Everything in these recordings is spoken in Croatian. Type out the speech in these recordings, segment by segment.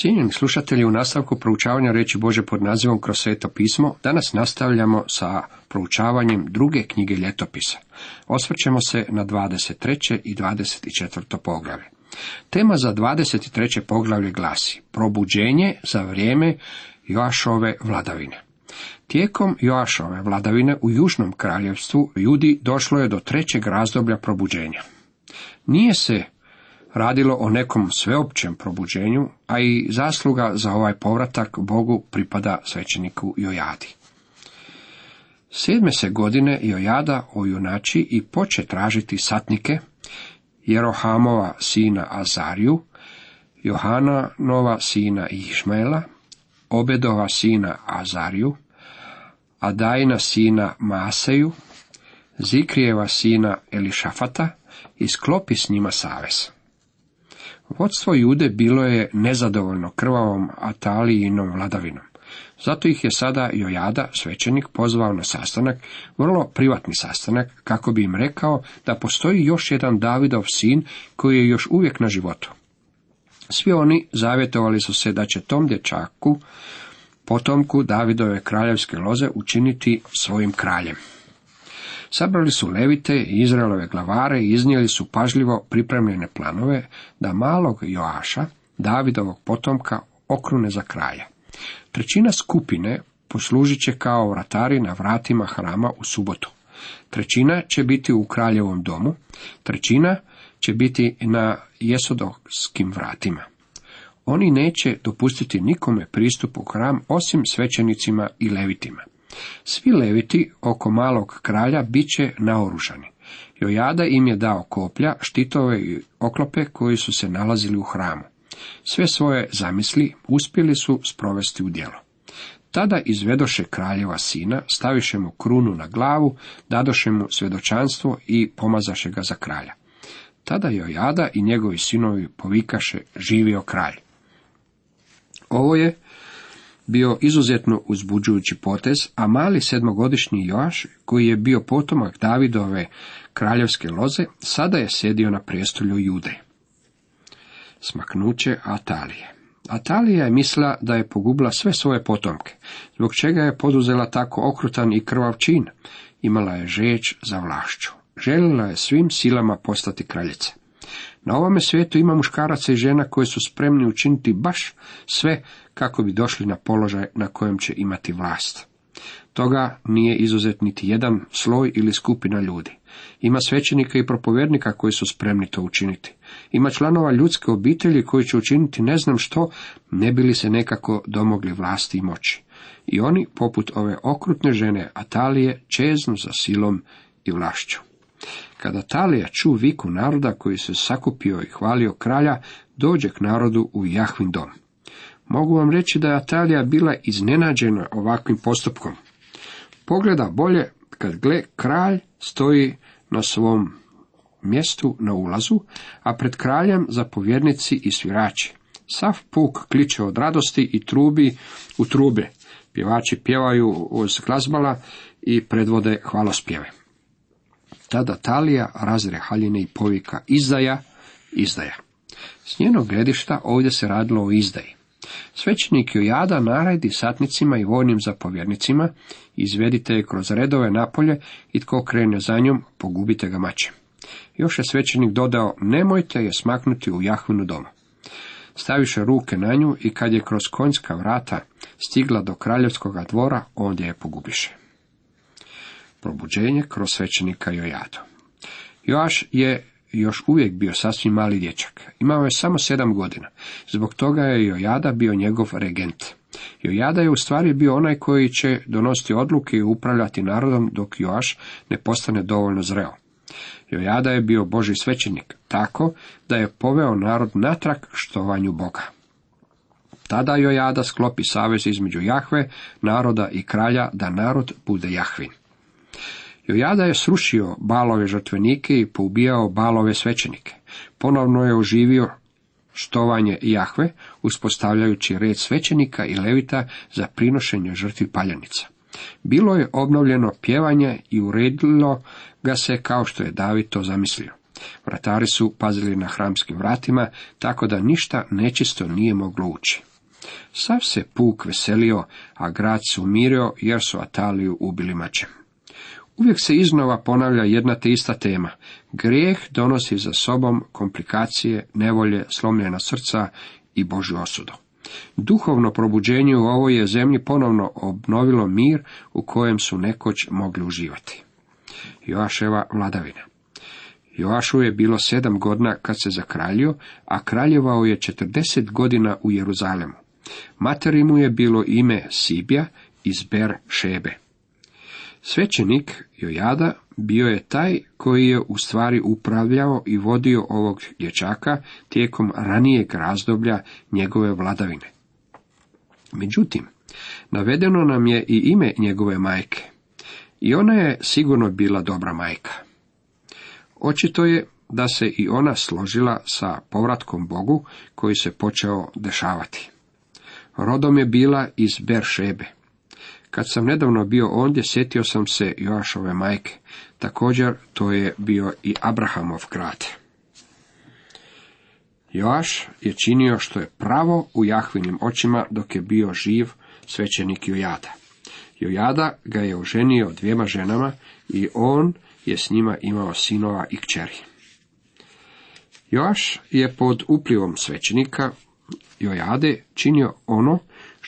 Cijenjeni slušatelji, u nastavku proučavanja reći Bože pod nazivom Kroz sveto pismo, danas nastavljamo sa proučavanjem druge knjige ljetopisa. Osvrćemo se na 23. i 24. poglavlje. Tema za 23. poglavlje glasi Probuđenje za vrijeme Joašove vladavine. Tijekom Joašove vladavine u Južnom kraljevstvu Judi došlo je do trećeg razdoblja probuđenja. Nije se radilo o nekom sveopćem probuđenju, a i zasluga za ovaj povratak Bogu pripada svećeniku Jojadi. Sedme se godine Jojada ojunači i poče tražiti satnike, Jerohamova sina Azariju, Johananova sina Išmaela, Obedova sina Azariju, Adajna sina Maseju, Zikrijeva sina Elišafata i sklopi s njima savez. Vodstvo Jude bilo je nezadovoljno krvavom Atalijinom vladavinom. Zato ih je sada Jojada, svećenik, pozvao na sastanak, vrlo privatni sastanak, kako bi im rekao da postoji još jedan Davidov sin koji je još uvijek na životu. Svi oni zavjetovali su se da će tom dječaku, potomku Davidove kraljevske loze, učiniti svojim kraljem. Sabrali su levite i Izraelove glavare i iznijeli su pažljivo pripremljene planove da malog Joaša, Davidovog potomka, okrune za kraja. Trećina skupine poslužit će kao vratari na vratima hrama u subotu. Trećina će biti u kraljevom domu, trećina će biti na jesodovskim vratima. Oni neće dopustiti nikome pristup u hram osim svećenicima i levitima. Svi leviti oko malog kralja bit će naoružani. Jojada im je dao koplja, štitove i oklope koji su se nalazili u hramu. Sve svoje zamisli uspjeli su sprovesti u djelo. Tada izvedoše kraljeva sina, staviše mu krunu na glavu, dadoše mu svjedočanstvo i pomazaše ga za kralja. Tada Jojada i njegovi sinovi povikaše živio kralj. Ovo je bio izuzetno uzbuđujući potez, a mali sedmogodišnji Joaš, koji je bio potomak Davidove kraljevske loze, sada je sjedio na prijestolju Jude. Smaknuće Atalije Atalija je mislila da je pogubila sve svoje potomke, zbog čega je poduzela tako okrutan i krvav čin. Imala je žeć za vlašću. Željela je svim silama postati kraljica. Na ovome svijetu ima muškaraca i žena koji su spremni učiniti baš sve kako bi došli na položaj na kojem će imati vlast. Toga nije izuzet niti jedan sloj ili skupina ljudi. Ima svećenika i propovjednika koji su spremni to učiniti. Ima članova ljudske obitelji koji će učiniti ne znam što, ne bili se nekako domogli vlasti i moći. I oni, poput ove okrutne žene Atalije, čeznu za silom i vlašću. Kada Talija ču viku naroda koji se sakupio i hvalio kralja, dođe k narodu u Jahvin dom. Mogu vam reći da je Atalija bila iznenađena ovakvim postupkom. Pogleda bolje kad gle kralj stoji na svom mjestu na ulazu, a pred kraljem zapovjednici i svirači. Sav puk kliče od radosti i trubi u trube. Pjevači pjevaju uz glazbala i predvode hvalospjeve. Tada Talija razre haljine i povika izdaja, izdaja. S njenog gledišta ovdje se radilo o izdaji. Svećenik Jojada naredi satnicima i vojnim zapovjednicima, izvedite je kroz redove napolje i tko krene za njom, pogubite ga mačem. Još je svećenik dodao, nemojte je smaknuti u Jahvinu doma. Staviše ruke na nju i kad je kroz konjska vrata stigla do kraljevskog dvora, ondje je pogubiše probuđenje kroz svećenika Jojadu. Joaš je još uvijek bio sasvim mali dječak. Imao je samo sedam godina. Zbog toga je Jojada bio njegov regent. Jojada je u stvari bio onaj koji će donositi odluke i upravljati narodom dok Joaš ne postane dovoljno zreo. Jojada je bio Boži svećenik, tako da je poveo narod natrag štovanju Boga. Tada Jojada sklopi savez između Jahve, naroda i kralja, da narod bude Jahvin. Jojada je srušio balove žrtvenike i poubijao balove svećenike. Ponovno je oživio štovanje Jahve, uspostavljajući red svećenika i levita za prinošenje žrtvi paljanica. Bilo je obnovljeno pjevanje i uredilo ga se kao što je David to zamislio. Vratari su pazili na hramskim vratima, tako da ništa nečisto nije moglo ući. Sav se puk veselio, a grad se umirio jer su Ataliju ubili mačem. Uvijek se iznova ponavlja jedna te ista tema. Grijeh donosi za sobom komplikacije, nevolje, slomljena srca i Božju osudu. Duhovno probuđenje u ovoj je zemlji ponovno obnovilo mir u kojem su nekoć mogli uživati. Joaševa vladavina Joašu je bilo sedam godina kad se zakraljio, a kraljevao je četrdeset godina u Jeruzalemu. Materi mu je bilo ime Sibja iz Ber Šebe. Svećenik Jojada bio je taj koji je u stvari upravljao i vodio ovog dječaka tijekom ranijeg razdoblja njegove vladavine. Međutim, navedeno nam je i ime njegove majke. I ona je sigurno bila dobra majka. Očito je da se i ona složila sa povratkom Bogu koji se počeo dešavati. Rodom je bila iz Beršebe. Kad sam nedavno bio ondje, sjetio sam se Joašove majke. Također, to je bio i Abrahamov grad. Joaš je činio što je pravo u Jahvinim očima dok je bio živ svećenik Jojada. Jojada ga je oženio dvijema ženama i on je s njima imao sinova i kćeri. Joaš je pod uplivom svećenika Jojade činio ono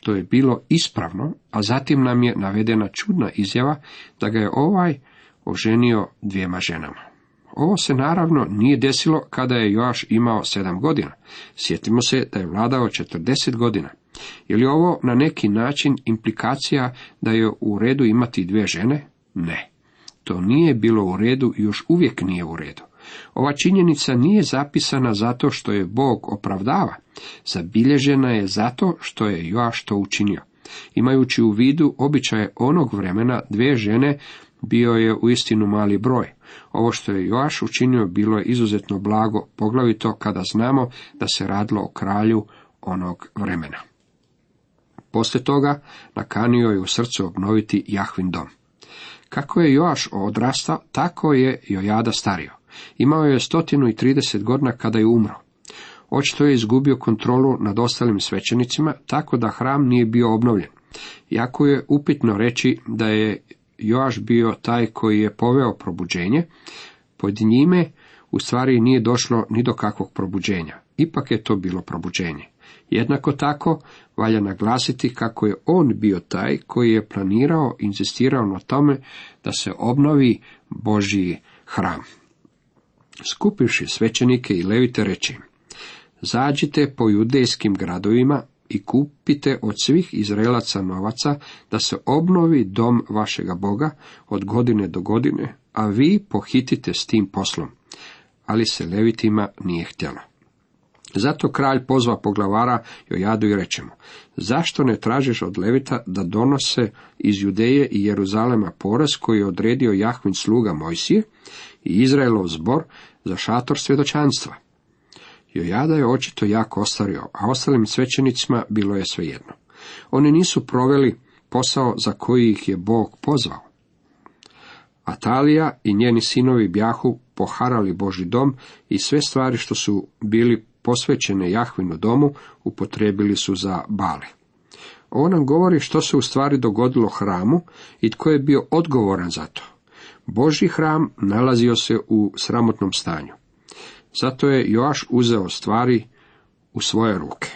što je bilo ispravno, a zatim nam je navedena čudna izjava da ga je ovaj oženio dvijema ženama. Ovo se naravno nije desilo kada je Joaš imao sedam godina. Sjetimo se da je vladao četrdeset godina. Je li ovo na neki način implikacija da je u redu imati dvije žene? Ne. To nije bilo u redu i još uvijek nije u redu. Ova činjenica nije zapisana zato što je Bog opravdava, zabilježena je zato što je Joaš to učinio. Imajući u vidu običaje onog vremena, dvije žene bio je uistinu mali broj. Ovo što je Joaš učinio bilo je izuzetno blago, poglavito kada znamo da se radilo o kralju onog vremena. Poslije toga nakanio je u srcu obnoviti Jahvin dom. Kako je Joaš odrastao, tako je Jojada stario. Imao je stotinu i trideset godina kada je umro. Očito je izgubio kontrolu nad ostalim svećenicima, tako da hram nije bio obnovljen. Jako je upitno reći da je Joaš bio taj koji je poveo probuđenje, pod njime u stvari nije došlo ni do kakvog probuđenja. Ipak je to bilo probuđenje. Jednako tako valja naglasiti kako je on bio taj koji je planirao, inzistirao na tome da se obnovi Božji hram. Skupivši svećenike i levite reći, zađite po judejskim gradovima i kupite od svih Izraelaca novaca da se obnovi dom vašega Boga od godine do godine, a vi pohitite s tim poslom. Ali se levitima nije htjelo. Zato kralj pozva poglavara Jojadu i rečemo, zašto ne tražiš od Levita da donose iz Judeje i Jeruzalema porez koji je odredio Jahvin sluga Mojsije i Izraelov zbor za šator svjedočanstva? Jojada je očito jako ostario, a ostalim svećenicima bilo je svejedno. Oni nisu proveli posao za koji ih je Bog pozvao. Atalija i njeni sinovi bjahu poharali Boži dom i sve stvari što su bili posvećene Jahvinu domu upotrebili su za bale. Ovo nam govori što se u stvari dogodilo hramu i tko je bio odgovoran za to. Božji hram nalazio se u sramotnom stanju. Zato je Joaš uzeo stvari u svoje ruke.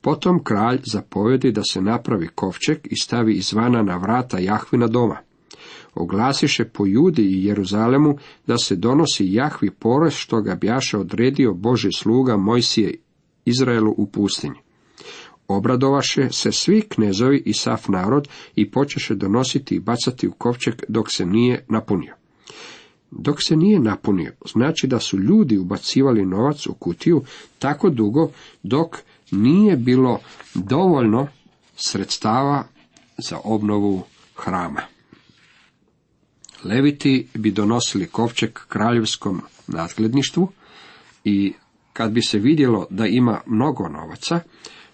Potom kralj zapovedi da se napravi kovčeg i stavi izvana na vrata Jahvina doma oglasiše po Judi i Jeruzalemu da se donosi Jahvi porez što ga bjaše odredio Boži sluga Mojsije Izraelu u pustinji. Obradovaše se svi knezovi i sav narod i počeše donositi i bacati u kovčeg dok se nije napunio. Dok se nije napunio, znači da su ljudi ubacivali novac u kutiju tako dugo dok nije bilo dovoljno sredstava za obnovu hrama. Leviti bi donosili kovčeg kraljevskom nadgledništvu i kad bi se vidjelo da ima mnogo novaca,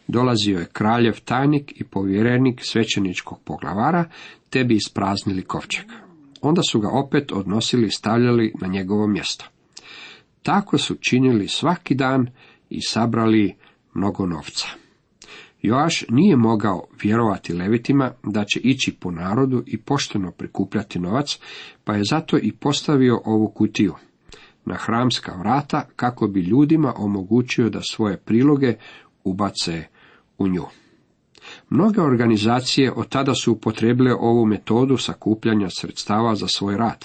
dolazio je kraljev tajnik i povjerenik svećeničkog poglavara, te bi ispraznili kovčeg. Onda su ga opet odnosili i stavljali na njegovo mjesto. Tako su činili svaki dan i sabrali mnogo novca. Joaš nije mogao vjerovati levitima da će ići po narodu i pošteno prikupljati novac, pa je zato i postavio ovu kutiju na hramska vrata kako bi ljudima omogućio da svoje priloge ubace u nju. Mnoge organizacije od tada su upotrebile ovu metodu sakupljanja sredstava za svoj rad.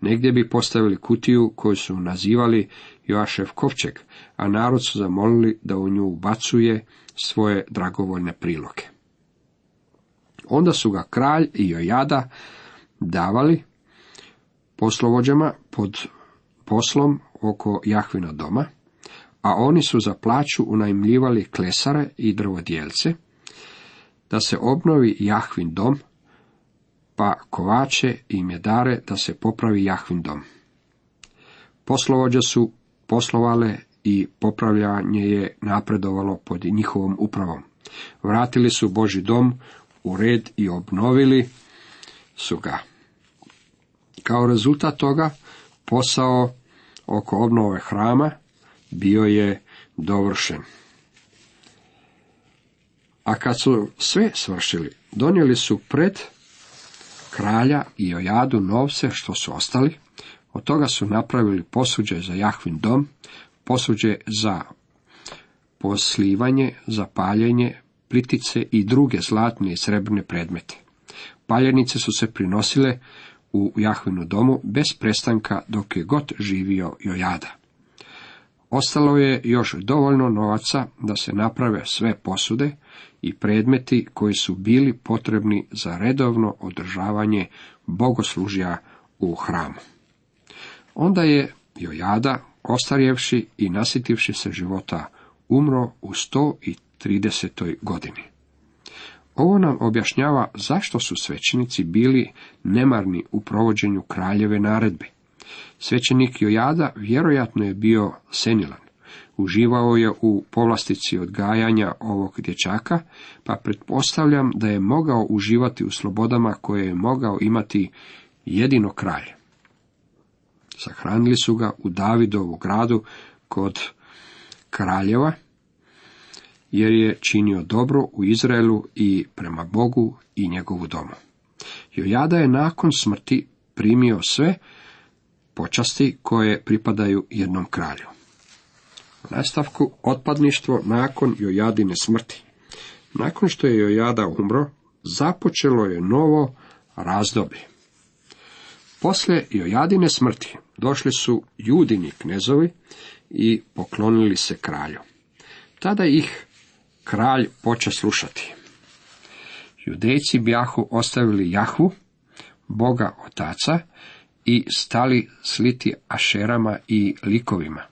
Negdje bi postavili kutiju koju su nazivali Joašev kovčeg, a narod su zamolili da u nju ubacuje svoje dragovoljne priloge. Onda su ga kralj i Jojada davali poslovođama pod poslom oko Jahvina doma, a oni su za plaću unajmljivali klesare i drvodjelce, da se obnovi Jahvin dom, pa kovače i medare da se popravi Jahvin dom. Poslovođe su poslovale i popravljanje je napredovalo pod njihovom upravom. Vratili su Boži dom u red i obnovili su ga. Kao rezultat toga posao oko obnove hrama bio je dovršen. A kad su sve svršili, donijeli su pred kralja i ojadu novce što su ostali, od toga su napravili posuđe za Jahvin dom, posuđe za poslivanje, za paljenje, plitice i druge zlatne i srebrne predmete. Paljenice su se prinosile u Jahvinu domu bez prestanka dok je god živio Jojada. Ostalo je još dovoljno novaca da se naprave sve posude i predmeti koji su bili potrebni za redovno održavanje bogoslužja u hramu. Onda je Jojada, ostarjevši i nasitivši se života, umro u 130. godini. Ovo nam objašnjava zašto su svećenici bili nemarni u provođenju kraljeve naredbe. Svećenik Jojada vjerojatno je bio senilan. Uživao je u povlastici odgajanja ovog dječaka, pa pretpostavljam da je mogao uživati u slobodama koje je mogao imati jedino kralj. Sahranili su ga u Davidovu gradu kod kraljeva, jer je činio dobro u Izraelu i prema Bogu i njegovu domu. Jojada je nakon smrti primio sve počasti koje pripadaju jednom kralju. U nastavku otpadništvo nakon Jojadine smrti. Nakon što je Jojada umro, započelo je novo razdoblje. Poslije Jojadine smrti došli su judini knezovi i poklonili se kralju. Tada ih kralj poče slušati. Judejci bjahu ostavili Jahvu, Boga otaca, i stali sliti ašerama i likovima.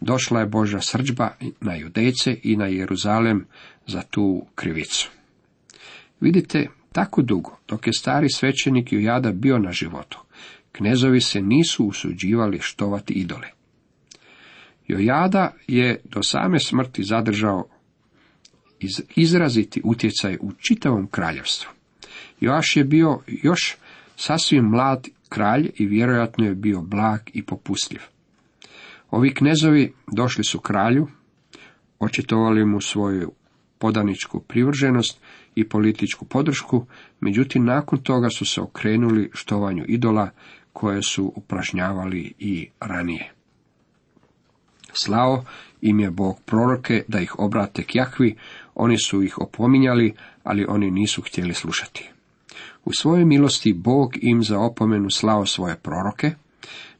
Došla je Boža srđba na Judejce i na Jeruzalem za tu krivicu. Vidite, tako dugo, dok je stari svećenik Jojada bio na životu, knezovi se nisu usuđivali štovati idole. Jojada je do same smrti zadržao izraziti utjecaj u čitavom kraljevstvu. Joaš je bio još sasvim mlad kralj i vjerojatno je bio blag i popustljiv. Ovi knezovi došli su kralju, očitovali mu svoju podaničku privrženost i političku podršku, međutim nakon toga su se okrenuli štovanju idola koje su upražnjavali i ranije. Slao im je Bog proroke da ih obrate k Jahvi, oni su ih opominjali, ali oni nisu htjeli slušati. U svojoj milosti Bog im za opomenu slao svoje proroke,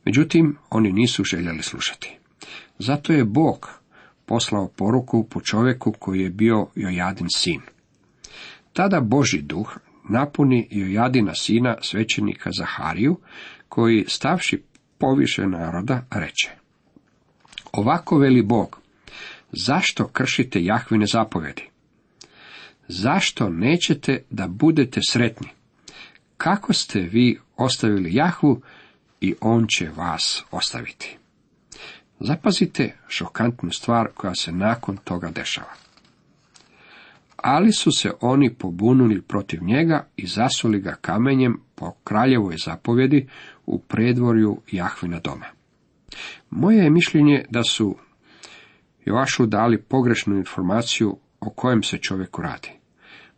međutim oni nisu željeli slušati. Zato je Bog poslao poruku po čovjeku koji je bio Jojadin sin. Tada Boži duh napuni Jojadina sina svećenika Zahariju, koji stavši poviše naroda reče. Ovako veli Bog, zašto kršite Jahvine zapovedi? Zašto nećete da budete sretni? Kako ste vi ostavili Jahvu i on će vas ostaviti? Zapazite šokantnu stvar koja se nakon toga dešava. Ali su se oni pobunuli protiv njega i zasuli ga kamenjem po kraljevoj zapovjedi u predvorju Jahvina doma. Moje je mišljenje da su Joašu dali pogrešnu informaciju o kojem se čovjeku radi.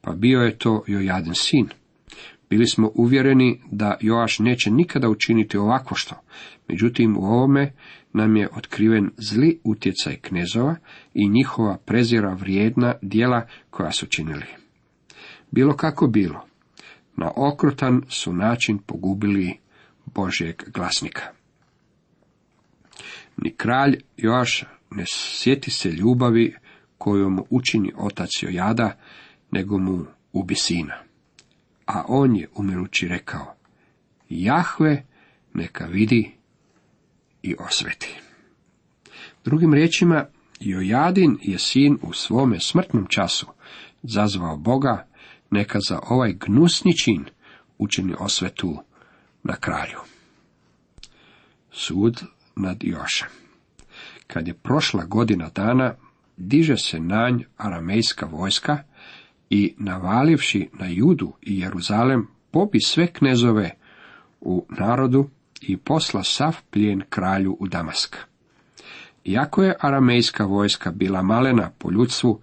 Pa bio je to Jojadin sin. Bili smo uvjereni da Joaš neće nikada učiniti ovako što. Međutim, u ovome nam je otkriven zli utjecaj knezova i njihova prezira vrijedna djela koja su činili. Bilo kako bilo, na okrutan su način pogubili Božjeg glasnika. Ni kralj Joaš ne sjeti se ljubavi koju mu učini otac Jojada, nego mu ubi sina. A on je umirući rekao, Jahve neka vidi i osveti. Drugim riječima, Jojadin je sin u svome smrtnom času zazvao Boga, neka za ovaj gnusni čin učini osvetu na kralju. Sud nad Jošem. Kad je prošla godina dana, diže se nanj aramejska vojska i navalivši na Judu i Jeruzalem, pobi sve knezove u narodu i posla sav plijen kralju u Damask. Iako je aramejska vojska bila malena po ljudstvu,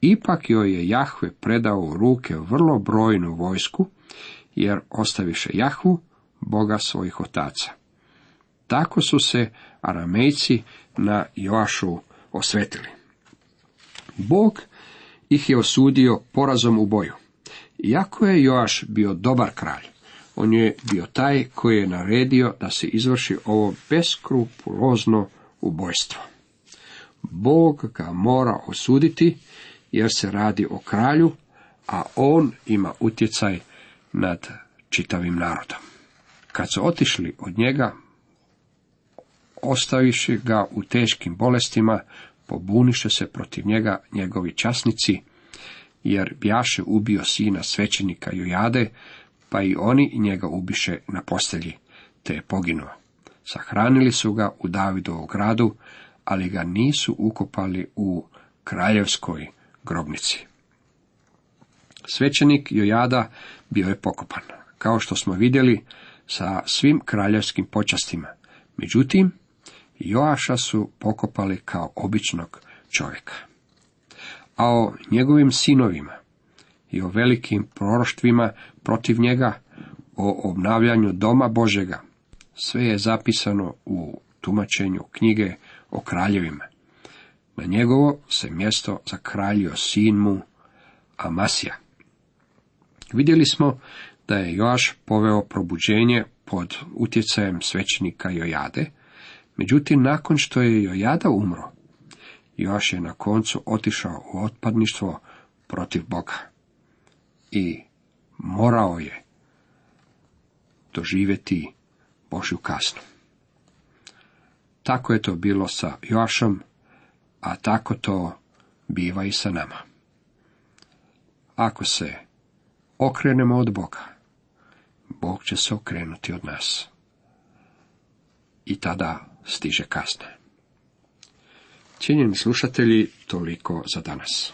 ipak joj je Jahve predao u ruke vrlo brojnu vojsku, jer ostaviše Jahvu, Boga svojih otaca. Tako su se aramejci na Joašu osvetili. Bog ih je osudio porazom u boju. Iako je Joaš bio dobar kralj, on je bio taj koji je naredio da se izvrši ovo beskrupulozno ubojstvo. Bog ga mora osuditi jer se radi o kralju, a on ima utjecaj nad čitavim narodom. Kad su otišli od njega, ostaviši ga u teškim bolestima, pobuniše se protiv njega njegovi časnici, jer bjaše ubio sina svećenika Jojade, pa i oni njega ubiše na postelji, te je poginuo. Sahranili su ga u Davidovu gradu, ali ga nisu ukopali u kraljevskoj grobnici. Svećenik Jojada bio je pokopan, kao što smo vidjeli sa svim kraljevskim počastima. Međutim, Joaša su pokopali kao običnog čovjeka. A o njegovim sinovima i o velikim proroštvima protiv njega, o obnavljanju doma Božega, sve je zapisano u tumačenju knjige o kraljevima. Na njegovo se mjesto zakraljio sin mu Amasija. Vidjeli smo da je Joaš poveo probuđenje pod utjecajem svećenika Jojade, međutim nakon što je Jojada umro, Joaš je na koncu otišao u otpadništvo protiv Boga i morao je doživjeti Božju kaznu. Tako je to bilo sa Joašom, a tako to biva i sa nama. Ako se okrenemo od Boga, Bog će se okrenuti od nas. I tada stiže kazna. Cijenjeni slušatelji, toliko za danas.